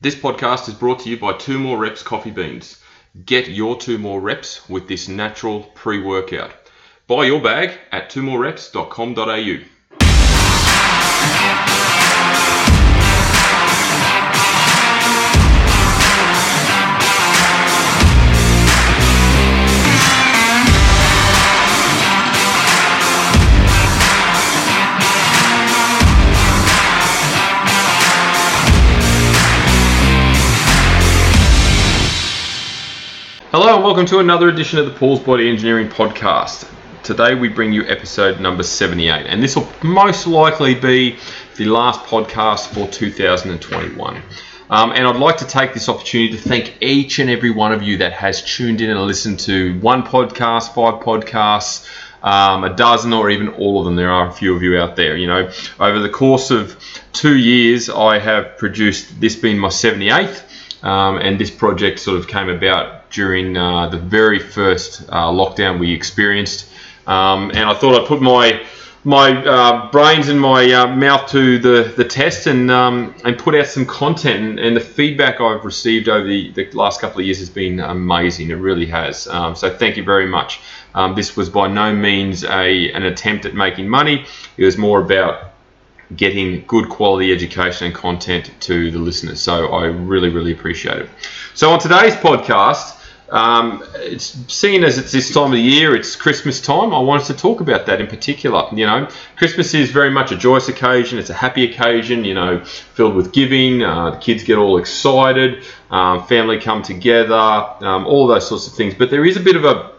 This podcast is brought to you by Two More Reps Coffee Beans. Get your two more reps with this natural pre workout. Buy your bag at twomorereps.com.au. Hello and welcome to another edition of the Paul's Body Engineering Podcast. Today we bring you episode number 78, and this will most likely be the last podcast for 2021. Um, and I'd like to take this opportunity to thank each and every one of you that has tuned in and listened to one podcast, five podcasts, um, a dozen, or even all of them. There are a few of you out there. You know, over the course of two years, I have produced this being my 78th. Um, and this project sort of came about during uh, the very first uh, lockdown we experienced. Um, and I thought I'd put my my uh, brains and my uh, mouth to the, the test and um, and put out some content. And, and, the feedback I've received over the, the last couple of years has been amazing. It really has. Um, so thank you very much. Um, this was by no means a an attempt at making money. It was more about getting good quality education and content to the listeners. So I really, really appreciate it. So on today's podcast, um, it's seen as it's this time of the year, it's Christmas time. I wanted to talk about that in particular. You know, Christmas is very much a joyous occasion. It's a happy occasion. You know, filled with giving. Uh, the kids get all excited. Um, family come together. Um, all those sorts of things. But there is a bit of a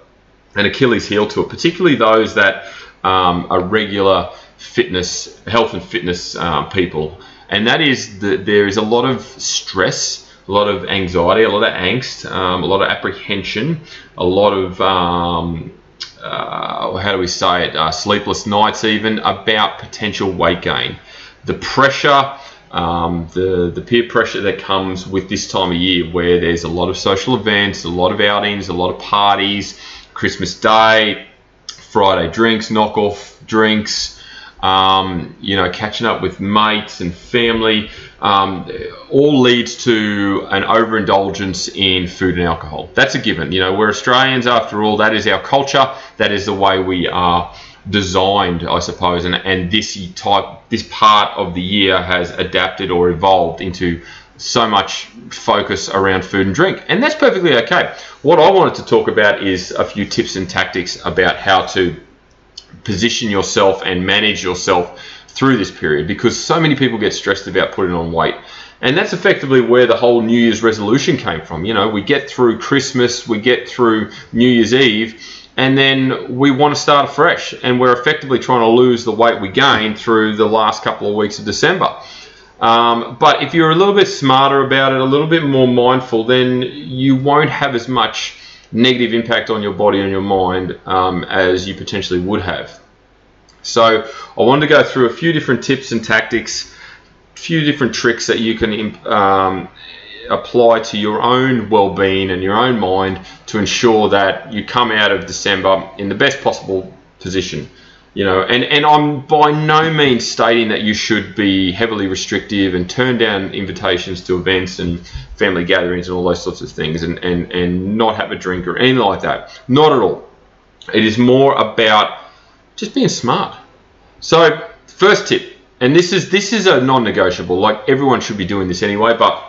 an Achilles heel to it, particularly those that um, are regular fitness, health and fitness um, people, and that is that there is a lot of stress, a lot of anxiety, a lot of angst, um, a lot of apprehension, a lot of um, uh, how do we say it, uh, sleepless nights, even about potential weight gain. The pressure, um, the the peer pressure that comes with this time of year, where there's a lot of social events, a lot of outings, a lot of parties, Christmas Day, Friday drinks, knockoff drinks um, you know, catching up with mates and family, um, all leads to an overindulgence in food and alcohol. That's a given. You know, we're Australians after all. That is our culture. That is the way we are designed, I suppose. And, and this type, this part of the year has adapted or evolved into so much focus around food and drink. And that's perfectly okay. What I wanted to talk about is a few tips and tactics about how to position yourself and manage yourself through this period because so many people get stressed about putting on weight. And that's effectively where the whole New Year's resolution came from. You know, we get through Christmas, we get through New Year's Eve, and then we want to start afresh. And we're effectively trying to lose the weight we gained through the last couple of weeks of December. Um, but if you're a little bit smarter about it, a little bit more mindful, then you won't have as much negative impact on your body and your mind um, as you potentially would have. So I wanted to go through a few different tips and tactics, a few different tricks that you can um, apply to your own well-being and your own mind to ensure that you come out of December in the best possible position you know and and i'm by no means stating that you should be heavily restrictive and turn down invitations to events and family gatherings and all those sorts of things and and and not have a drink or anything like that. Not at all. It is more about just being smart. So first tip and this is this is a non-negotiable like everyone should be doing this anyway but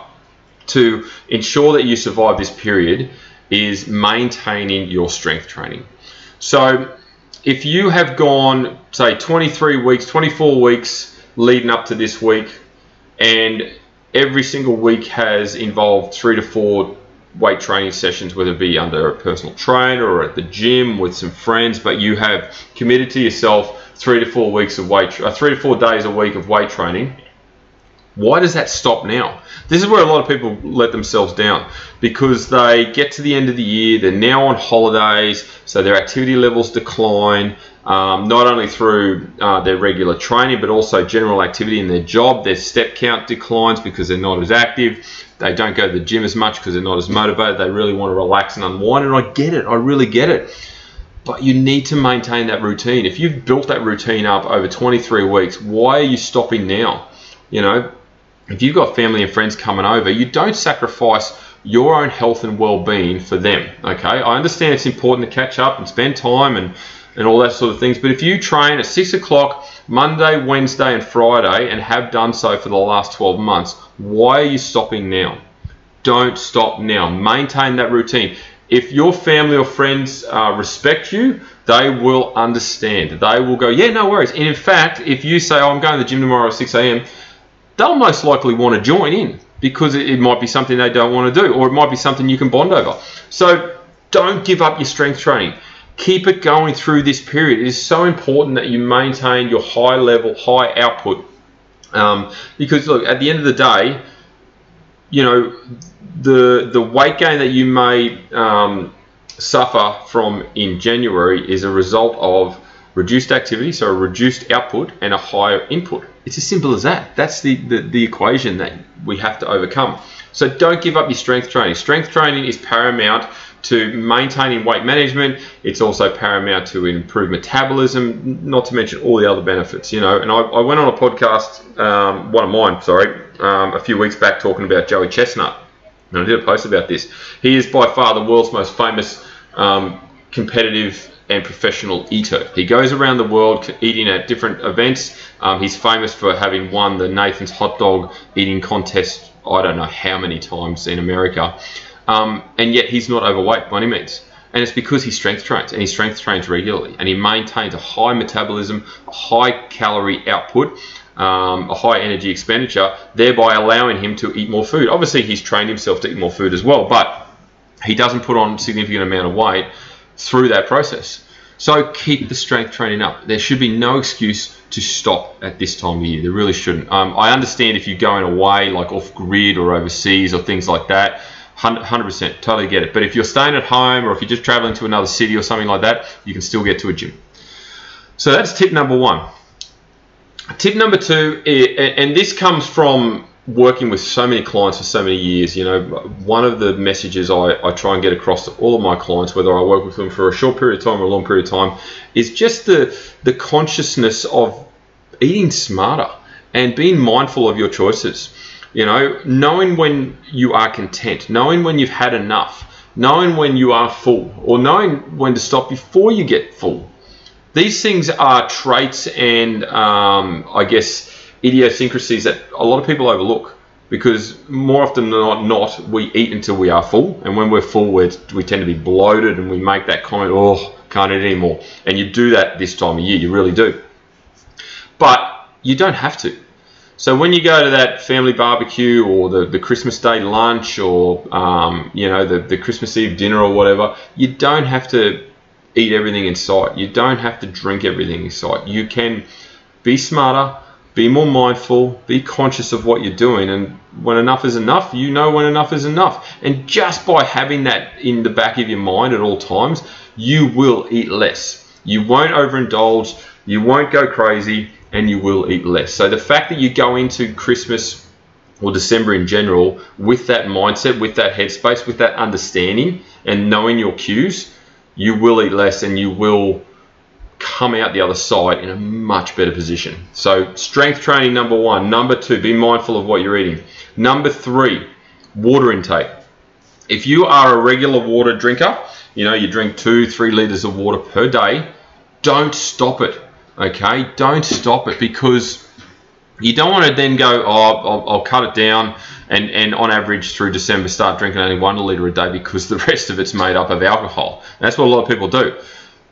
to ensure that you survive this period is maintaining your strength training. So if you have gone, say, 23 weeks, 24 weeks leading up to this week, and every single week has involved three to four weight training sessions, whether it be under a personal trainer or at the gym with some friends, but you have committed to yourself three to four weeks of weight, uh, three to four days a week of weight training. Why does that stop now? This is where a lot of people let themselves down because they get to the end of the year, they're now on holidays, so their activity levels decline. Um, not only through uh, their regular training, but also general activity in their job. Their step count declines because they're not as active. They don't go to the gym as much because they're not as motivated. They really want to relax and unwind. And I get it, I really get it. But you need to maintain that routine. If you've built that routine up over 23 weeks, why are you stopping now? You know, if you've got family and friends coming over, you don't sacrifice your own health and well-being for them. Okay, I understand it's important to catch up and spend time and and all that sort of things. But if you train at six o'clock Monday, Wednesday, and Friday and have done so for the last 12 months, why are you stopping now? Don't stop now. Maintain that routine. If your family or friends uh, respect you, they will understand. They will go, yeah, no worries. And in fact, if you say, oh, I'm going to the gym tomorrow at 6 a.m., they'll most likely want to join in because it, might be something they don't want to do, or it might be something you can bond over. So don't give up your strength training. Keep it going through this period. It is so important that you maintain your high level, high output. Um, because look, at the end of the day, you know, the the weight gain that you may um, suffer from in January is a result of reduced activity, so a reduced output and a higher input. It's as simple as that. That's the, the, the equation that we have to overcome. So don't give up your strength training. Strength training is paramount to maintaining weight management. It's also paramount to improve metabolism, not to mention all the other benefits, you know. And I, I went on a podcast, um, one of mine, sorry, um, a few weeks back talking about Joey Chestnut. And I did a post about this. He is by far the world's most famous um, competitive and professional eater. He goes around the world eating at different events. Um, he's famous for having won the Nathan's hot dog eating contest, I don't know how many times in America. Um, and yet he's not overweight by any means. And it's because he strength trains and he strength trains regularly and he maintains a high metabolism, a high calorie output, um, a high energy expenditure, thereby allowing him to eat more food. Obviously, he's trained himself to eat more food as well, but he doesn't put on significant amount of weight through that process. So keep the strength training up. There should be no excuse to stop at this time of year. There really shouldn't. Um, I understand if you're going away, like off grid or overseas or things like that. 100% totally get it but if you're staying at home or if you're just traveling to another city or something like that you can still get to a gym so that's tip number one tip number two and this comes from working with so many clients for so many years you know one of the messages I, I try and get across to all of my clients whether i work with them for a short period of time or a long period of time is just the the consciousness of eating smarter and being mindful of your choices you know, knowing when you are content, knowing when you've had enough, knowing when you are full, or knowing when to stop before you get full. These things are traits and, um, I guess, idiosyncrasies that a lot of people overlook because more often than not, not, we eat until we are full, and when we're full, we're, we tend to be bloated and we make that comment, oh, can't eat anymore. And you do that this time of year, you really do. But you don't have to. So when you go to that family barbecue or the, the Christmas Day lunch or um, you know the, the Christmas Eve dinner or whatever, you don't have to eat everything in sight. You don't have to drink everything in sight. You can be smarter, be more mindful, be conscious of what you're doing, and when enough is enough, you know when enough is enough. And just by having that in the back of your mind at all times, you will eat less. You won't overindulge. You won't go crazy and you will eat less. So the fact that you go into Christmas or December in general with that mindset, with that headspace, with that understanding and knowing your cues, you will eat less and you will come out the other side in a much better position. So strength training number 1, number 2, be mindful of what you're eating. Number 3, water intake. If you are a regular water drinker, you know, you drink 2, 3 liters of water per day, don't stop it Okay, don't stop it because you don't want to then go, oh, I'll, I'll, cut it down and, and on average through December start drinking only one litre a day because the rest of it's made up of alcohol. That's what a lot of people do.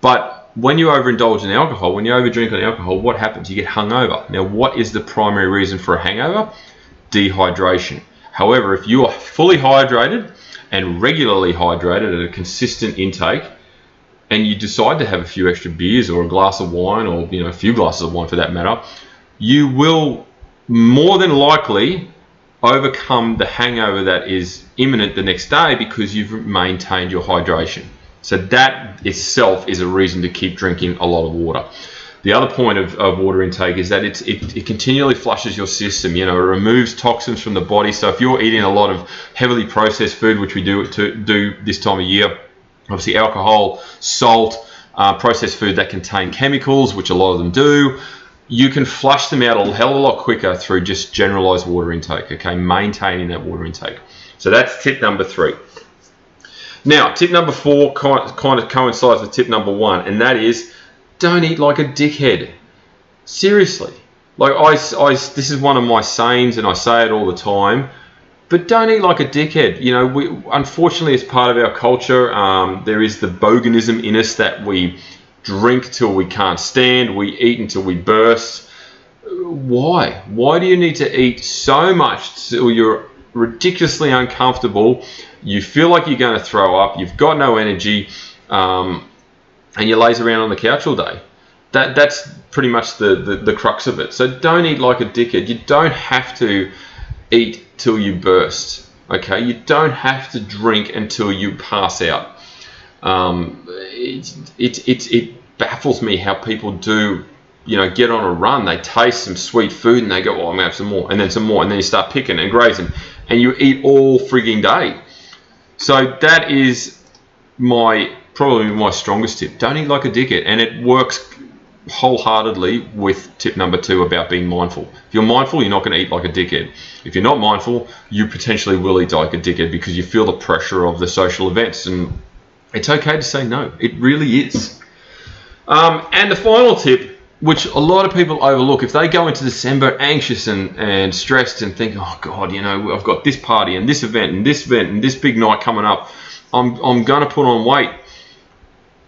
But when you overindulge in alcohol, when you overdrink on alcohol, what happens? You get hungover. Now, what is the primary reason for a hangover? Dehydration. However, if you are fully hydrated and regularly hydrated at a consistent intake, and you decide to have a few extra beers or a glass of wine or you know a few glasses of wine for that matter, you will more than likely overcome the hangover that is imminent the next day because you've maintained your hydration. So that itself is a reason to keep drinking a lot of water. The other point of, of water intake is that it, it continually flushes your system. You know, it removes toxins from the body. So if you're eating a lot of heavily processed food, which we do to do this time of year, obviously alcohol, salt, uh, processed food that contain chemicals, which a lot of them do. you can flush them out a hell of a lot quicker through just generalized water intake, okay? Maintaining that water intake. So that's tip number three. Now, tip number four kind of coincides with tip number one, and that is don't eat like a dickhead. Seriously. Like, I, I, this is one of my sayings, and I say it all the time. But don't eat like a dickhead. You know, we, unfortunately, as part of our culture, um, there is the boganism in us that we drink till we can't stand, we eat until we burst. Why? Why do you need to eat so much till you're ridiculously uncomfortable? You feel like you're going to throw up, you've got no energy, um, and you laze around on the couch all day. That, that's pretty much the, the, the crux of it. So don't eat like a dickhead. You don't have to eat till you burst. Okay, you don't have to drink until you pass out. Um, it, it, it, it baffles me how people do, you know, get on a run. They taste some sweet food and they go, oh, I'm to have some more, and then some more, and then you start picking and grazing, and you eat all frigging day. So that is my probably my strongest tip. Don't eat like a dickhead, and it works wholeheartedly with tip number two about being mindful. If you're mindful, you're not going to eat like a dickhead. If you're not mindful, you potentially will eat like a dickhead because you feel the pressure of the social events. And it's okay to say no. It really is. Um, and the final tip, which a lot of people overlook, if they go into December anxious and, and stressed and think, oh God, you know, I've got this party and this event and this event and this big night coming up, I'm, I'm going to put on weight.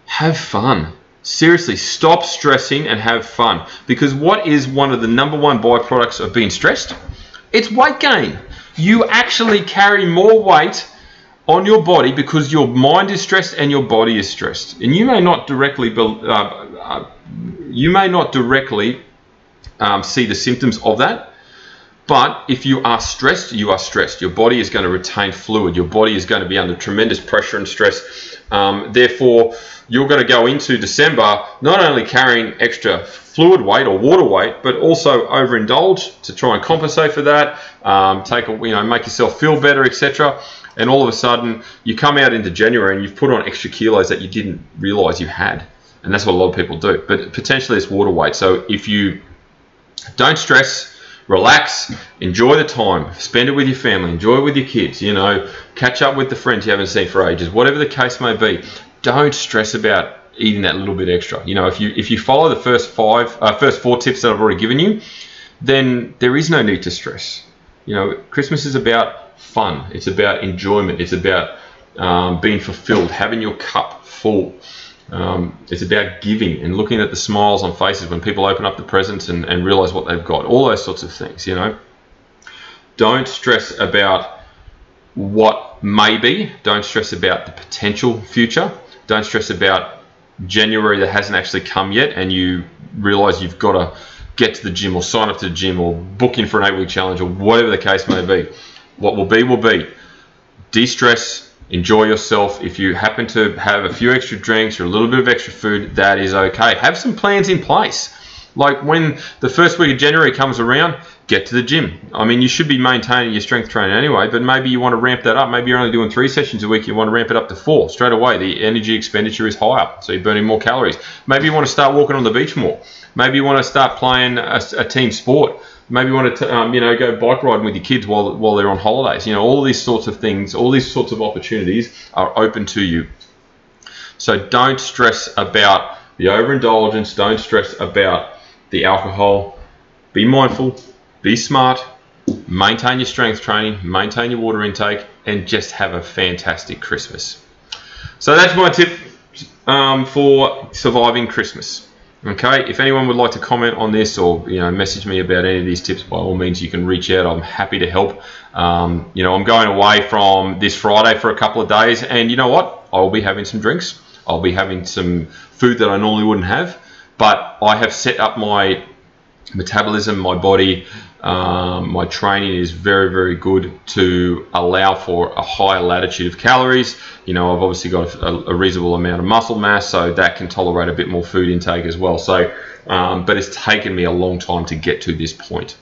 Have fun Seriously, stop stressing and have fun. Because what is one of the number one byproducts of being stressed? It's weight gain. You actually carry more weight on your body because your mind is stressed and your body is stressed. And you may not directly, uh, uh, you may not directly um, see the symptoms of that. But if you are stressed, you are stressed. Your body is going to retain fluid. Your body is going to be under tremendous pressure and stress. Um, therefore, you're going to go into December not only carrying extra fluid weight or water weight, but also overindulge to try and compensate for that, um, take a, you know, make yourself feel better, etc. And all of a sudden, you come out into January and you've put on extra kilos that you didn't realize you had, and that's what a lot of people do. But potentially, it's water weight. So if you don't stress relax, enjoy the time, spend it with your family, enjoy it with your kids, you know, catch up with the friends you haven't seen for ages, whatever the case may be don't stress about eating that little bit extra. You know, if you if you follow the first five, uh, first four tips that I've already given you, then there is no need to stress. You know, Christmas is about fun. It's about enjoyment. It's about um, being fulfilled, having your cup full. Um, it's about giving and looking at the smiles on faces when people open up the presents and, and realize what they've got. All those sorts of things. You know, don't stress about what may be. Don't stress about the potential future don't stress about January that hasn't actually come yet and you realize you've got to get to the gym or sign up to the gym or book in for an eight week challenge or whatever the case may be. What will be, will be. De stress, enjoy yourself. If you happen to have a few extra drinks or a little bit of extra food, that is okay. Have some plans in place. Like when the first week of January comes around, get to the gym. I mean, you should be maintaining your strength training anyway, but maybe you want to ramp that up. Maybe you're only doing three sessions a week. You want to ramp it up to four straight away. The energy expenditure is higher, so you're burning more calories. Maybe you want to start walking on the beach more. Maybe you want to start playing a, a team sport. Maybe you want to, um, you know, go bike riding with your kids while while they're on holidays. You know, all these sorts of things, all these sorts of opportunities are open to you. So don't stress about the overindulgence. Don't stress about the alcohol. Be mindful be smart, maintain your strength training, maintain your water intake, and just have a fantastic Christmas. So that's my tip um, for surviving Christmas. Okay, if anyone would like to comment on this or you know message me about any of these tips, by all means you can reach out. I'm happy to help. Um, you know, I'm going away from this Friday for a couple of days, and you know what? I'll be having some drinks. I'll be having some food that I normally wouldn't have, but I have set up my metabolism, my body, um, my training is very, very good to allow for a higher latitude of calories. You know, I've obviously got a, a reasonable amount of muscle mass, so that can tolerate a bit more food intake as well. So, um, but it's taken me a long time to get to this point.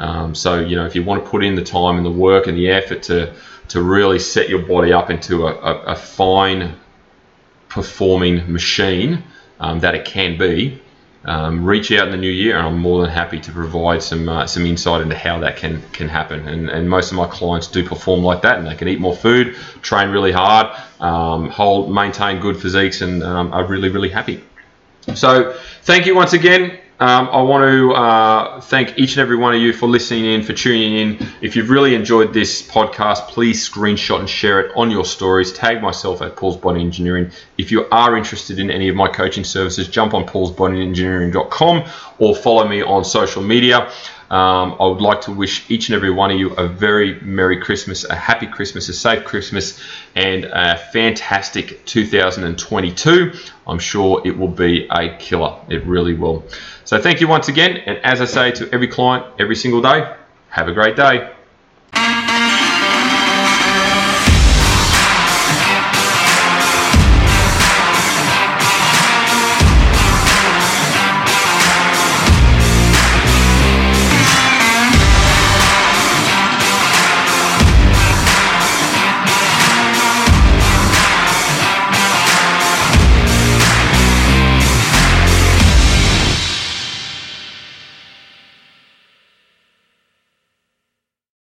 Um, so, you know, if you want to put in the time and the work and the effort to to really set your body up into a, a, a fine performing machine um, that it can be, um, reach out in the new year, and I'm more than happy to provide some uh, some insight into how that can can happen. And, and most of my clients do perform like that, and they can eat more food, train really hard, um, hold maintain good physiques, and um, are really really happy. So thank you once again. Um, I want to uh, thank each and every one of you for listening in, for tuning in. If you've really enjoyed this podcast, please screenshot and share it on your stories. Tag myself at Paul's Body Engineering. If you are interested in any of my coaching services, jump on paulsbodyengineering.com or follow me on social media. Um, I would like to wish each and every one of you a very Merry Christmas, a happy Christmas, a safe Christmas, and a fantastic 2022. I'm sure it will be a killer. It really will. So thank you once again. And as I say to every client every single day, have a great day.